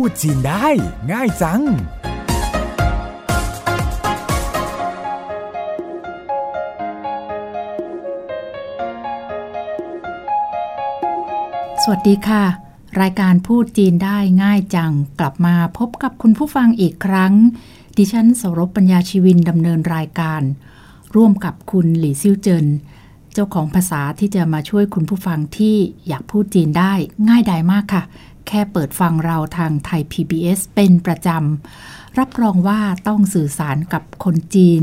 พูดจีนได้ ง่ายจัง สวัสดีค่ะ รายการพูดจีนได้ง่ายจัง กลับมาพบกับคุณผู้ฟังอีกครั้ง ดิฉันสรบปัญญาชีวินดำเนินรายการ ร่วมกับคุณหลี่ซิ่วเจินเจ้าของภาษาที่จะมาช่วยคุณผู้ฟังที่อยากพูดจีนได้ง่ายดายมากค่ะ แค่เปิดฟังเราทางไทย PBS เป็นประจำ รับรองว่าต้องสื่อสารกับคนจีน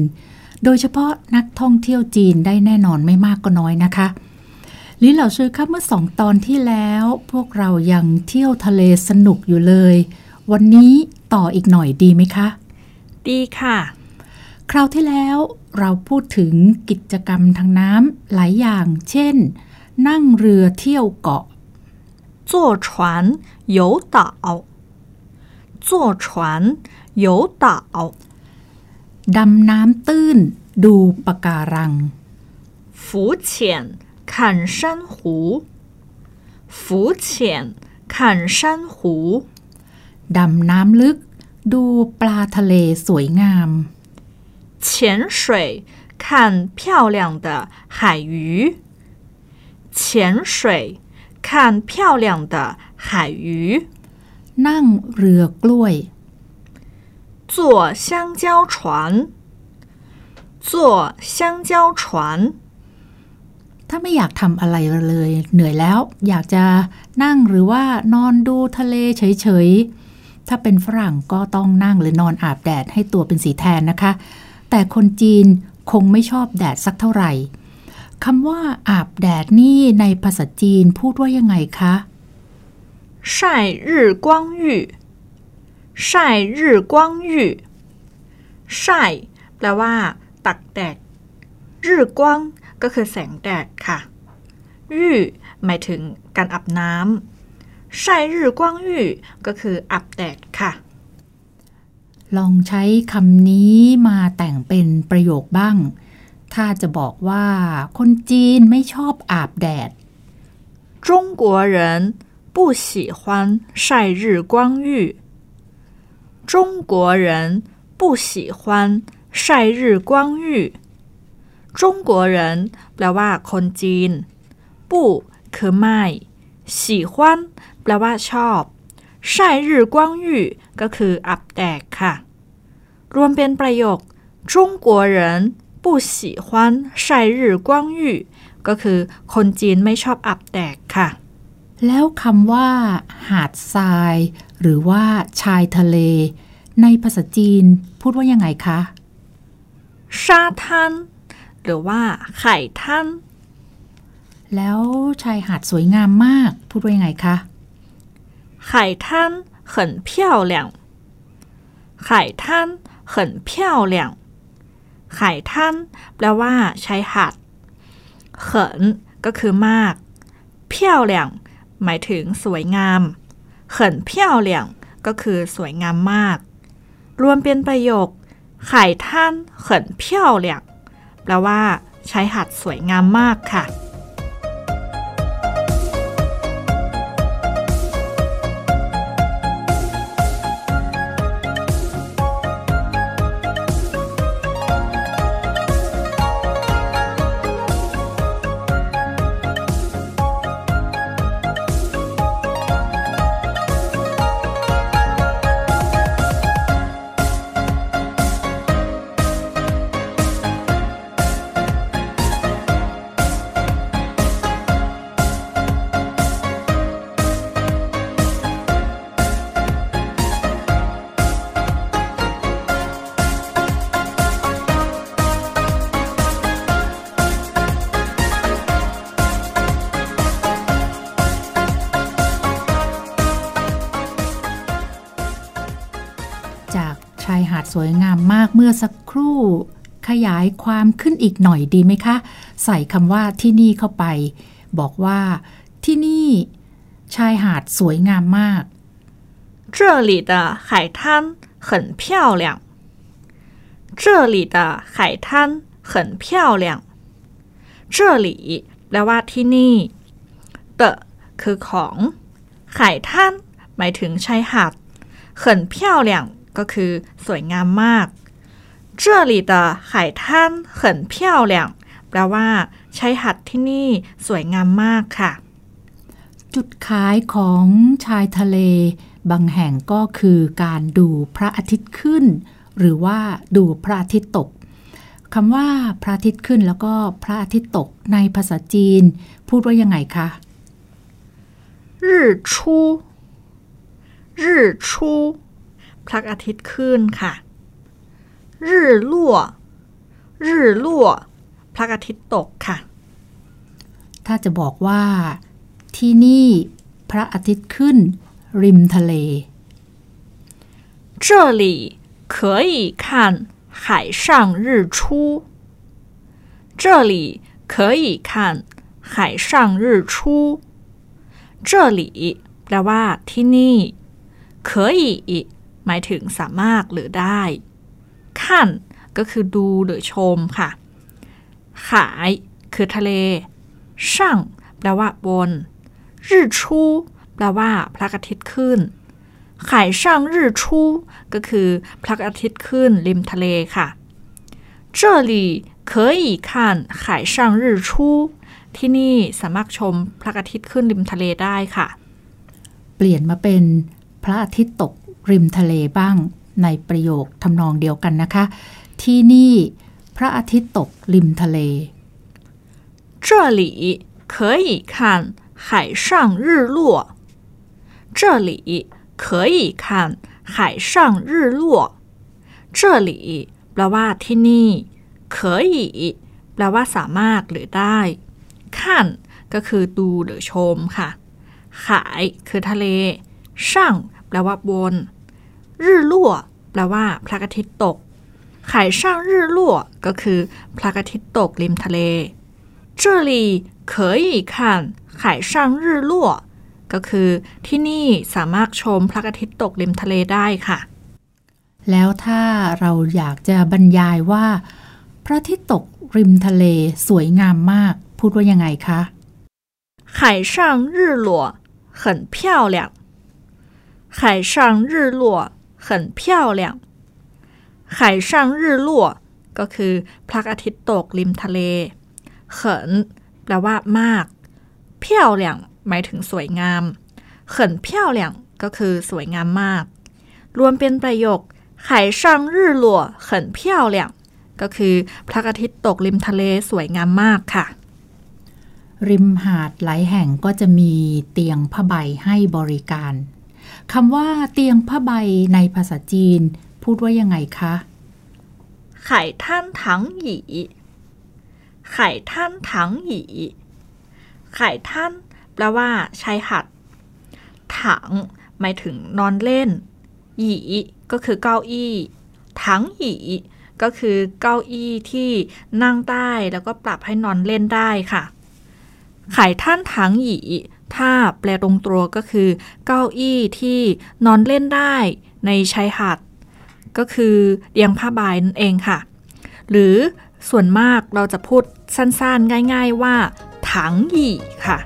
โดยเฉพาะนักท่องเที่ยวจีนได้แน่นอนไม่มากก็น้อยนะคะลิเหล่าซื้อครับเมื่อสองตอนที่แล้ว พวกเรายังเที่ยวทะเลสนุกอยู่เลย วันนี้ต่ออีกหน่อยดีไหมคะ ดีค่ะ คราวที่แล้วเราพูดถึงกิจกรรมทางน้ำหลายอย่าง เช่น นั่งเรือเที่ยวเกาะ 坐船游岛坐船游岛ดำน้ำตื้น ดูปะการัง浮潜看珊瑚浮潜看珊瑚ดำน้ำลึก ดูปลาทะเลสวยงาม潜水看漂亮的海鱼潜水 看漂亮的海鱼นั่งเรือกล้วย坐香蕉船坐香蕉船ถ้าไม่อยากทำอะไรเลย เหนื่อยแล้ว อยากจะนั่งหรือว่านอนดูทะเลเฉยๆ ถ้าเป็นฝรั่งก็ต้องนั่งหรือนอนอาบแดดให้ตัวเป็นสีแทนนะคะ แต่คนจีนคงไม่ชอบแดดสักเท่าไหร่ คำว่าอาบแดดนี่ในภาษาจีนพูดว่ายังไงคะ晒日光浴晒日光浴晒แปลว่า ตักแดด日光ก็คือแสงแดดค่ะยู่หมายถึงการอาบน้ำ晒日光浴ก็คืออาบแดดค่ะ ลองใช้คำนี้มาแต่งเป็นประโยคบ้าง ถ้าจะบอกว่า คนจีนไม่ชอบอาบแดด中国人不喜欢晒日光浴中国人不喜欢晒日光浴จงกัวเหรินแปลว่า คนจีน ปู่คือไม่สีควันแปลว่าชอบ晒日光浴ก็คืออับแดดค่ะ รวมเป็นประโยค中国人 不喜欢晒日光浴ก็คือ คนจีนไม่ชอบอับแดดค่ะ แล้วคำว่า หาดทราย หรือว่า ชายทะเล ในภาษาจีนพูดว่ายังไงคะ沙滩หรือว่า ไข่ท่านแล้วชายหาดสวยงามมาก พูดว่ายังไงคะ海滩很漂亮海滩很漂亮 ไข่ท่านแปลว่าชายหาดเขินก็คือมาก เพี้ยวเหลี่ยงหมายถึงสวยงาม เขินเพี้ยวเหลี่ยงก็คือสวยงามมาก รวมเป็นประโยค ไข่ท่านเขินเพี้ยวเหลี่ยงแปลว่าใช้หัดสวยงามมากค่ะสวยงามมากเมื่อสักครู่ ขยายความขึ้นอีกหน่อยดีไหมคะ ใส่คำว่าที่นี่เข้าไป บอกว่า ที่นี่ ชายหาดสวยงามมาก这里的海滩很漂亮这里的海滩很漂亮这里แปลว่าที่นี่เตคือของไข่ท่านหมายถึงชายหาด 很漂亮 ก็คือสวยงามมาก这里的海滩很漂亮แปลว่าชายหาดที่นี่สวยงามมากค่ะ จุดขายของชายทะเล บางแห่งก็คือการดูพระอาทิตย์ขึ้น หรือว่าดูพระอาทิตย์ตกคำว่าพระอาทิตย์ขึ้นแล้วก็พระอาทิตย์ตกในภาษาจีน พูดว่ายังไงคะ 日出日出 พระอาทิตย์ขึ้นค่ะ日落日落พระอาทิตย์ตกค่ะ ถ้าจะบอกว่า ที่นี่ พระอาทิตย์ขึ้น ริมทะเล 这里可以看海上日出。这里可以看海上日出。这里แปลว่าที่นี่可以 หมายถึงสามารถหรือได้ขั้นก็คือดูหรือชมค่ะ ขายคือทะเล ช่างแปลว่าบน日出แปลว่าพระอาทิตย์ขึ้น海上日出ก็คือพระอาทิตย์ขึ้นริมทะเลค่ะ这里可以看海上日出ที่นี่สามารถชมพระอาทิตย์ขึ้นริมทะเลได้ค่ะ เปลี่ยนมาเป็นพระอาทิตย์ตก ริมทะเลบ้างในประโยคทำนองเดียวกันนะคะ ที่นี่พระอาทิตย์ตกริมทะเล 这里可以看海上日落。这里可以看海上日落。这里แปลว่าที่นี่可以แปลว่าสามารถหรือได้ขั้นก็คือดูหรือชมค่ะ ขายคือทะเล ช่าง แปลว่าบน รื่ลั่วแปลว่าพระอาทิตย์ตก海上日落ก็คือพระอาทิตย์ตกริมทะเล这里可以看海上日落ก็คือที่นี่สามารถชมพระอาทิตย์ตกริมทะเลได้ค่ะ แล้วถ้าเราอยากจะบรรยายว่า พระอาทิตย์ตกริมทะเลสวยงามมาก พูดว่ายังไงคะ 海上日落很漂亮 海上日落很漂亮海上日落ก็คือพระอาทิตย์ตกริมทะเลเขินแปลว่ามากเพี้ยวเหลี่ยงหมายถึงสวยงามเขินเพี้ยวเหลี่ยงก็คือสวยงามมาก รวมเป็นประโยค海上日落很漂亮ก็คือพระอาทิตย์ตกริมทะเลสวยงามมากค่ะ ริมหาดหลายแห่งก็จะมีเตียงผ้าใบให้บริการ คำว่าเตียงผ้าใบในภาษาจีน พูดว่ายังไงคะไข่ท่านถังหยีไข่ท่านถังหยีไข่ท่านแปลว่าชายหัดถังหมายถึงนอนเล่น หยีก็คือเก้าอี้ถังหยีก็คือเก้าอี้ที่นั่งได้แล้วก็ปรับให้นอนเล่นได้ค่ะ ขายท่านถังหยีถ้าแปลตรงตัวก็คือ เก้าอี้ที่นอนเล่นได้ในชายหาดก็คือเตียงผ้าใบนั่นเองค่ะ หรือส่วนมากเราจะพูดสั้นๆ ง่าย ๆว่าถังหยีค่ะ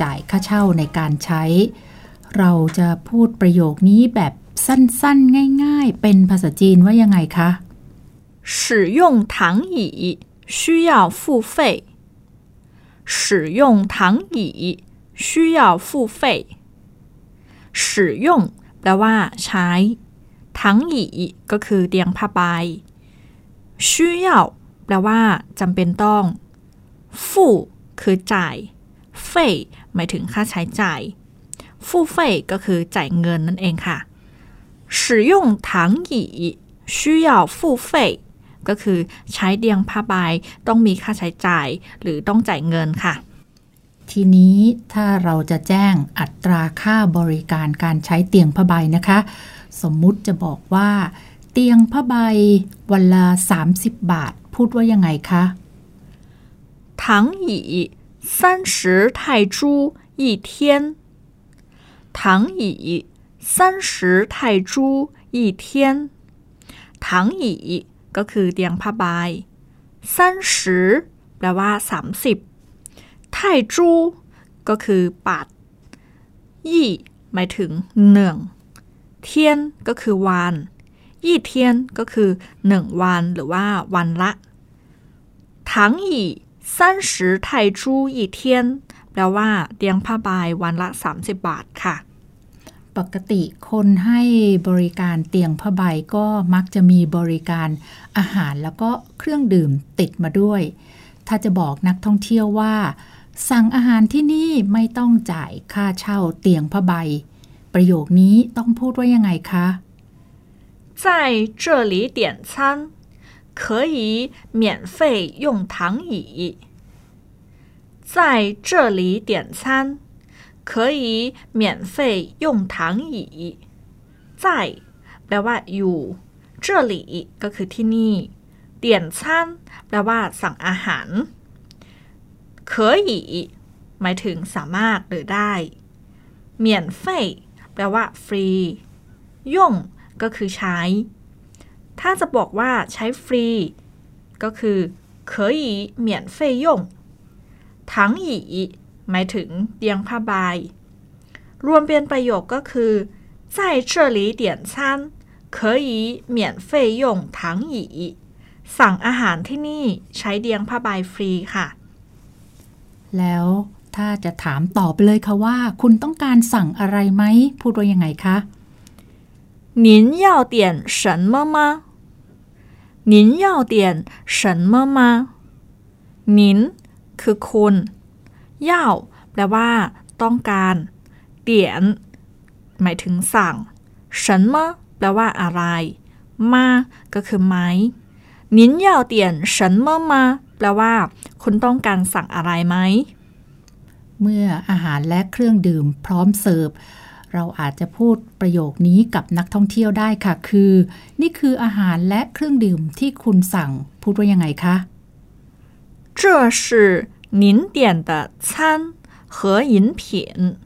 จ่ายค่าเช่าในการใช้ เราจะพูดประโยคนี้แบบสั้นๆ ง่ายๆ เป็นภาษาจีนว่ายังไงคะ 使用躺椅需要付费。使用躺椅需要付费。使用แปลว่า ใช้ทั้งหยีก็คือเตียงผ้าใบ需要 แปลว่าจำเป็นต้องฟู่คือจ่าย เฟ่หมายถึงค่าใช้จ่ายฟู่เฟ่ก็คือจ่ายเงินนั่นเองค่ะ使用躺椅需要付费ก็คือใช้เตียงผ้าใบต้องมีค่าใช้จ่าย หรือต้องจ่ายเงินค่ะ ทีนี้ถ้าเราจะแจ้งอัตราค่าบริการการใช้เตียงผ้าใบนะคะ สมมุติจะบอกว่า เตียงผ้าใบวันละ 30 บาท พูดว่ายังไงคะ躺椅 三十泰铢一天躺椅三十泰铢一天躺椅ก็คือเตียงผ้าใบซันสือแปลว่า 30ไทจูก็คือบาทยี่หมายถึงหนึ่งเทียนก็คือวันยี่เทียนก็คือหนึ่งวันหรือว่าวันละถังอี ซันสือไทจูยี่เทียนแปลว่าเตียงผ้าใบวันละ 30 บาทค่ะปกติคนให้บริการเตียงผ้าใบก็มักจะมีบริการอาหารแล้วก็เครื่องดื่มติดมาด้วย ถ้าจะบอกนักท่องเที่ยวว่า สั่งอาหารที่นี่ไม่ต้องจ่ายค่าเช่าเตียงผ้าใบ ประโยคนี้ต้องพูดว่ายังไงคะ在这里点餐 可以免费用躺椅在这里点餐可以免费用躺椅在แปลว่าอยู่这里ก็คือที่นี่เตียนชันแปลว่าสั่งอาหาร可以หมายถึงสามารถหรือได้เมียนเฟยแปลว่าฟรีย่งก็คือใช้ ถ้าจะบอกว่าใช้ฟรี ก็คือ可以免费用躺椅หมายถึงเตียงผ้าใบ รวมเป็นประโยคก็คือ在这里点餐可以免费用躺椅สั่งอาหารที่นี่ใช้เตียงผ้าใบฟรีค่ะ แล้วถ้าจะถามต่อไปเลยค่ะว่า คุณต้องการสั่งอะไรไหม พูดว่ายังไงคะ 您要点什么吗您要点什么吗您คือคุณเย่าแปลว่า ต้องการเตียนหมายถึงสั่งฉันมะแปลว่าอะไร มา ก็คือไหมนินยาวเตียนฉันมะมาแปลว่า คุณต้องการสั่งอะไรไหม เมื่ออาหารและเครื่องดื่มพร้อมเสิร์ฟ เราอาจจะพูดประโยคนี้กับนักท่องเที่ยวได้ค่ะ คือ นี่คืออาหารและเครื่องดื่มที่คุณสั่ง พูดว่ายังไงคะ这是您点的餐和饮品，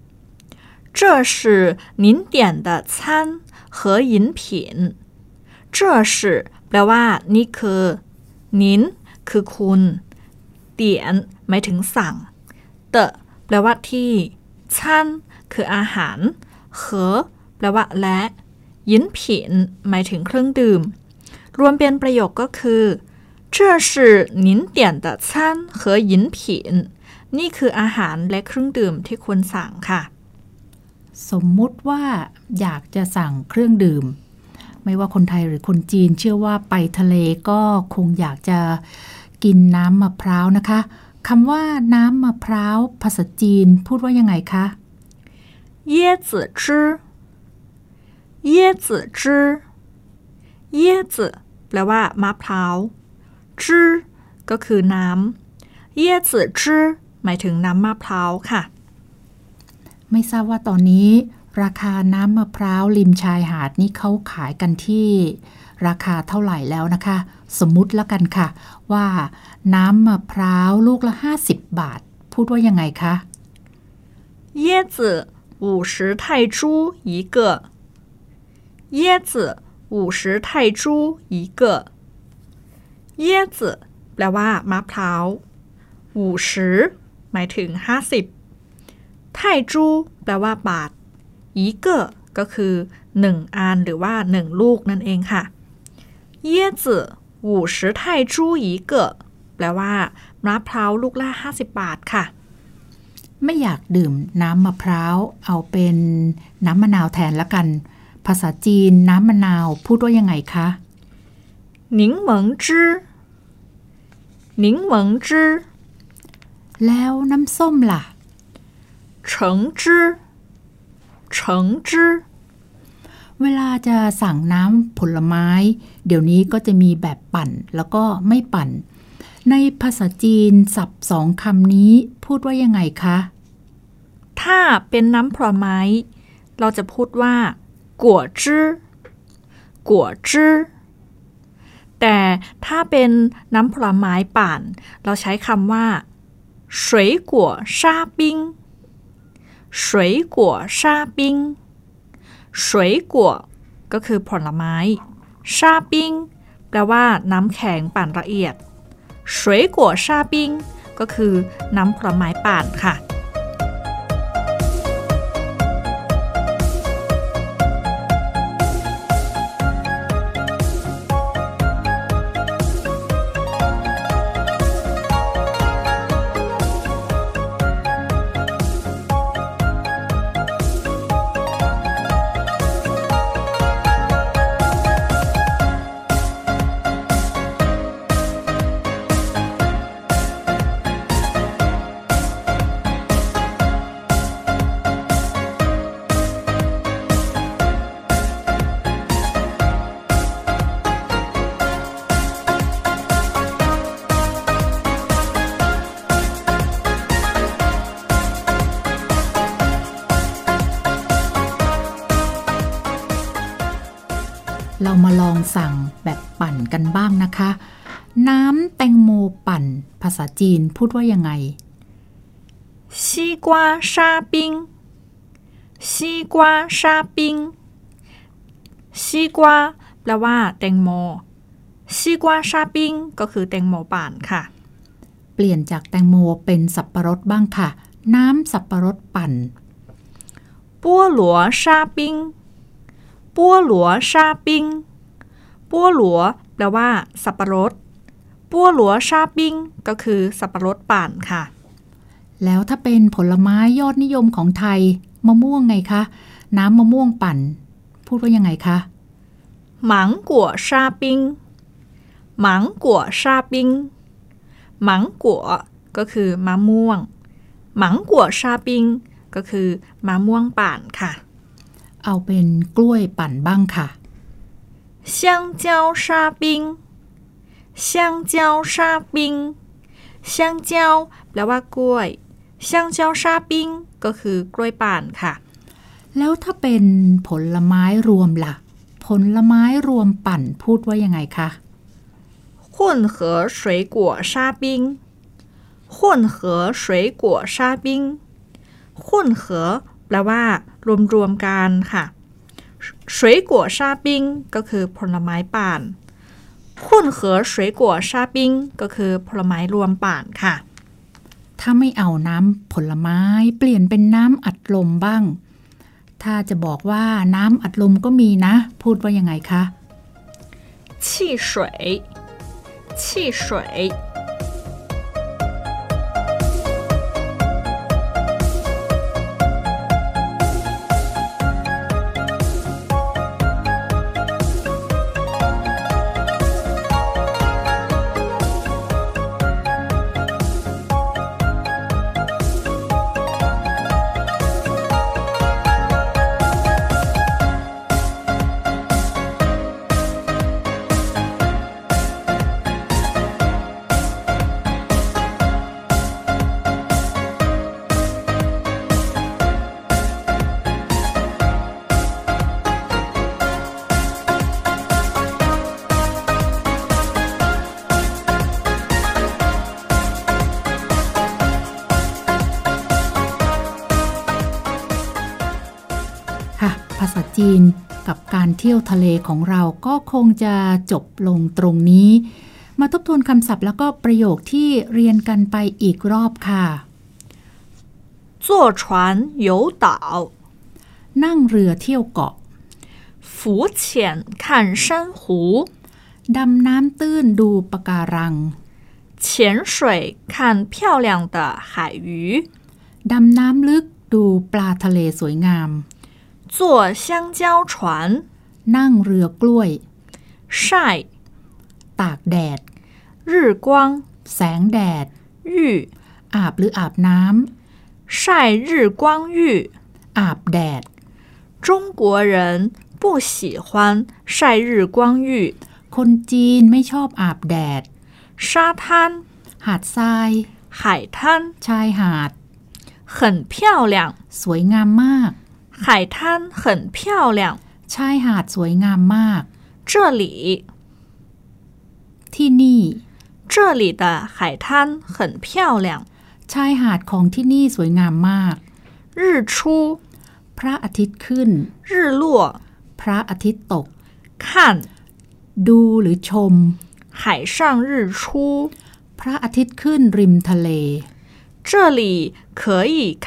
这是您点的餐和饮品。这是แปลว่านี่คือนินคือคุณเตียนหมายถึงสั่งเตแปลว่าที่ชันคืออาหาร เหอแปลว่าและยินผินหมายถึงเครื่องดื่ม รวมเป็นประโยคก็คือ这是您点的餐和饮品นี่คืออาหารและเครื่องดื่มที่ควรสั่งค่ะ สมมุติว่าอยากจะสั่งเครื่องดื่ม ไม่ว่าคนไทยหรือคนจีนเชื่อว่าไปทะเลก็คงอยากจะกินน้ำมะพร้าวนะคะคำว่าน้ำมะพร้าวภาษาจีนพูดว่ายังไงคะ 椰子汁椰子汁椰子แปลว่ามะพร้าวจื้อก็คือน้ำเย่จื้อจื้อหมายถึงน้ำมะพร้าวค่ะ ไม่ทราบว่าตอนนี้ ราคาน้ำมะพร้าวริมชายหาดนี่เขาขายกันที่ ราคาเท่าไหร่แล้วนะคะ สมมุติแล้วกันค่ะ ว่า น้ำมะพร้าวลูกละ 50 บาท พูดว่ายังไงคะ椰子 五十泰铢一个椰子五十泰铢一个เย่จื แปลว่า มะพร้าวหูชือหมายถึง 50ไทจู แปลว่า บาทอีเกอก็คือ 1อันหรือว่า 1 ลูกนั่นเองค่ะเย่จืหูชือไทจูอีเกอแปลว่า มะพร้าวลูกละ 50 บาทค่ะ ไม่อยากดื่มน้ำมะพร้าว เอาเป็นน้ำมะนาวแทนละกัน ภาษาจีนน้ำมะนาวพูดว่ายังไงคะหนิงเหมินิงแล้วน้ำส้มล่ะเฉิงเวลาจะสั่งน้ำผลไม้ เดี๋ยวนี้ก็จะมีแบบปั่นแล้วก็ไม่ปั่น ในภาษาจีนศัพท์สองคำนี้พูดว่ายังไงคะ ถ้าเป็นน้ำผลไม้ เราจะพูดว่ากัวจื้อกัวจื้อแต่ถ้าเป็นน้ำผลไม้ป่าน เราใช้คำว่า水果沙冰水果沙冰水果ก็คือผลไม้ชาปิ้งแปลว่าน้ำแข็งปั่นละเอียด 水果沙冰ก็คือน้ำผลไม้ป่านค่ะ เรามาลองสั่งแบบปั่นกันบ้างนะคะ น้ำแตงโมปั่น ภาษาจีนพูดว่ายังไง 西瓜沙冰，西瓜沙冰，西瓜แปลว่า แตงโม西瓜沙冰ก็คือแตงโมป่านค่ะ เปลี่ยนจากแตงโมเป็นสับปะรดบ้างค่ะ น้ำสับปะรดปั่น ปั้วหลัวชาปิงปั้วหลัวแปลว่าสับปะรดปั้วหลัวชาปิงก็คือสับปะรดป่านค่ะ แล้วถ้าเป็นผลไม้ยอดนิยมของไทยมะม่วงไงคะ น้ำมะม่วงปั่น พูดว่ายังไงคะหมังกัวชาปิงหมังกัวชาปิงหมังกัวก็คือมะม่วงหมังกัวชาปิงก็คือมะม่วงป่านค่ะ เอาเป็นกล้วยปั่นบ้างค่ะ 香蕉沙冰，香蕉沙冰，香蕉แปลว่ากล้วย香蕉沙冰ก็คือกล้วยป่านค่ะ แล้วถ้าเป็นผลไม้รวมล่ะ ผลไม้รวมปั่นพูดว่ายังไงคะ 混合水果沙冰，混合水果沙冰，混合 แปลว่ารวมๆกันค่ะ水果沙冰ก็คือผลไม้ป่าน混合水果沙冰ก็คือผลไม้รวมป่านค่ะ ถ้าไม่เอาน้ำผลไม้เปลี่ยนเป็นน้ำอัดลมบ้าง ถ้าจะบอกว่าน้ำอัดลมก็มีนะ พูดว่ายังไงคะ 汽水，汽水。 จีนกับการเที่ยวทะเลของเราก็คงจะจบลงตรงนี้ มาทบทวนคำศัพท์แล้วก็ประโยคที่เรียนกันไปอีกรอบค่ะ 坐船游岛， นั่งเรือเที่ยวเกาะ 浮潜看珊瑚， ดำน้ำตื้นดูปะการัง 潜水看漂亮的海鱼， ดำน้ำลึกดูปลาทะเลสวยงาม 坐香蕉船， นั่งเรือกล้วย 晒 ตากแดด 日光 แสงแดด 浴 อาบหรืออาบน้ 晒日光浴。 ำอาบแดด 中国人不喜欢晒日光浴。 คนจีนไม่ชอบอาบแดด 沙滩、 หาดทราย 海滩 ชายหาด 很漂亮， สวยงามมาก 海滩很漂亮。 ชายหาดสวยงามมาก 这里， ที่นี่ 这里的海滩很漂亮。 ชายหาดของที่นี่สวยงามมาก 日出、 พระอาทิตย์ขึ้น 日落， พระอาทิตย์ตก 看 ดูหรือชม 海上日出。 พระอาทิตย์ขึ้นริมทะเล 这里可以看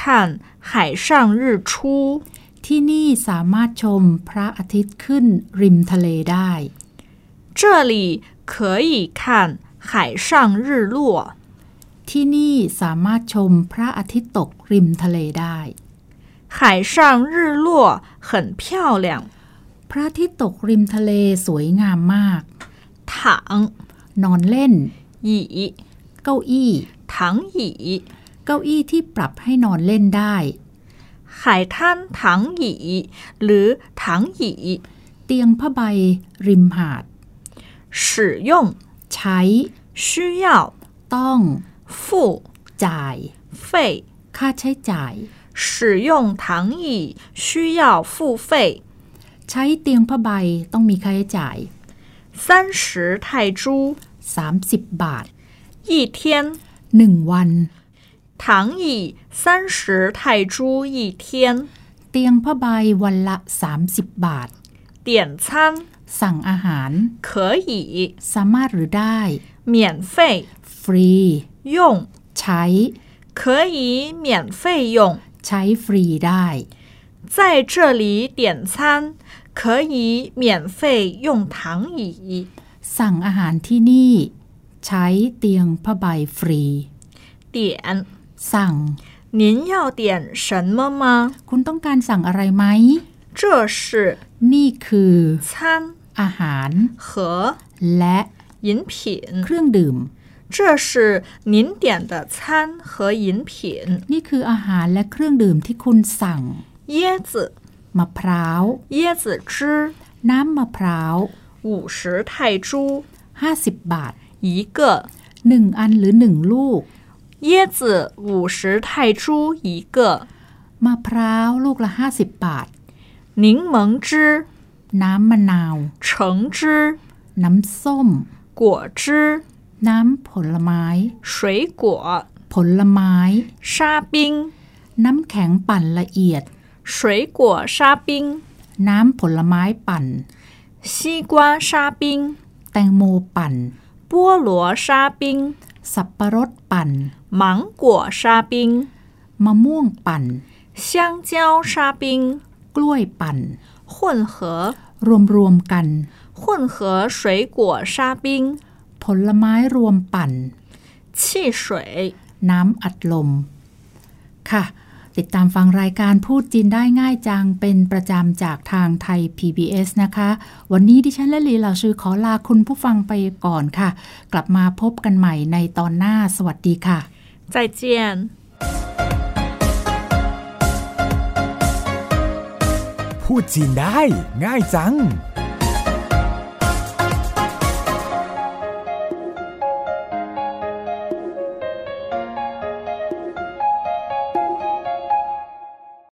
海上日出。 ที่นี่สามารถชมพระอาทิตย์ขึ้นริมทะเลได้ 这里可以看海上日落。 ที่นี่สามารถชมพระอาทิตย์ตกริมทะเลได้ 海上日落很漂亮。 พระอาทิตย์ตกริมทะเลสวยงามมาก 躺 นอนเล่น 椅， เก้าอี้ 躺椅， เก้าอี้ที่ปรับให้นอนเล่นได้ 海滩躺椅หรือ躺椅 เตียงผ้าใบริมหาด 使用 ใช้ 需要 ต้อง 付 จ่าย 费。 ค่าใช้จ่าย 使用躺椅需要付费。 ใช้เตียงผ้าใบต้องมีค่าใช้จ่าย 三十泰铢 30 บาท 一天， 1 วัน 躺椅三十泰铢一天。 เตียงผ้าใบวันละ 30 บาท 点餐 สั่งอาหาร 可以 สามารถหรือได้ 免费 ฟรี 用， ใช้ 可以免费用。 ใช้ฟรีได้ 在这里点餐可以免费用躺椅。 สั่งอาหารที่นี่ ใช้เตียงผ้าใบฟรี 点， สั่ง 您要点什么吗？ คุณต้องการสั่งอะไรไหม 这是 นี่คือ 餐 อาหาร 和 และ 饮品。 เครื่องดื่ม 这是您点的餐和饮品。 นี่คืออาหารและเครื่องดื่มที่คุณสั่ง 椰子、 มะพร้าว 椰子汁 น้ำมะพร้าว 五十泰铢 50 บาท 一个， 1 อันหรือ 1 ลูก 椰子五十泰铢一个， มะพร้าวลูกละ 50 บาท 柠檬汁、 น้ำมะนาว 橙汁、 น้ำส้ม 果汁、 น้ำผลไม้ 水果、 ผลไม้ 沙冰、 น้ำแข็งปั่นละเอียด 水果沙冰、 น้ำผลไม้ปั่น 西瓜沙冰、 แตงโมปั่น 菠萝沙冰、 สับปะรดปั่น 芒果沙冰、 มะม่วงปั่น 香蕉沙冰， กล้วยปั่น 混合 รวมๆกัน 混合水果沙冰、 ผลไม้รวมปั่น 汽水。 น้ำอัดลม ค่ะ ติดตามฟังรายการพูดจีนได้ง่ายจังเป็นประจำจากทางไทย PBS นะคะ วันนี้ดิฉันและลีเหล่าชื่อขอลาคุณผู้ฟังไปก่อนค่ะ กลับมาพบกันใหม่ในตอนหน้าสวัสดีค่ะ再见。พูดจีนได้ง่ายจัง